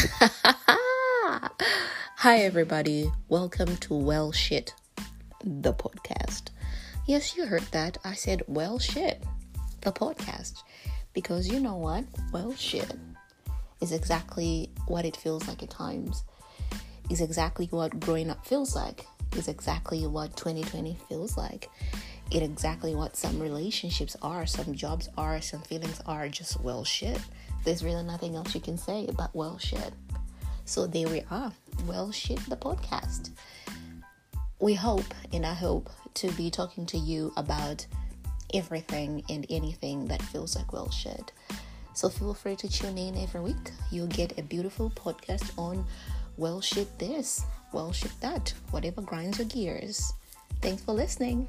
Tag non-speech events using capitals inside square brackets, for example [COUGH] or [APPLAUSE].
[LAUGHS] Hi, everybody. Welcome to Well Shit, the podcast. Yes, you heard that. I said, Well Shit, the podcast. Because you know what? Well Shit is exactly what it feels like at times, is exactly what growing up feels like, is exactly what 2020 feels like. It exactly what some relationships are, some jobs are, some feelings are just well shit. There's really nothing else you can say about well shit. So there we are. Well shit the podcast. We hope and I hope to be talking to you about everything and anything that feels like well shit. So feel free to tune in every week. You'll get a beautiful podcast on well shit this, well shit that, whatever grinds your gears. Thanks for listening.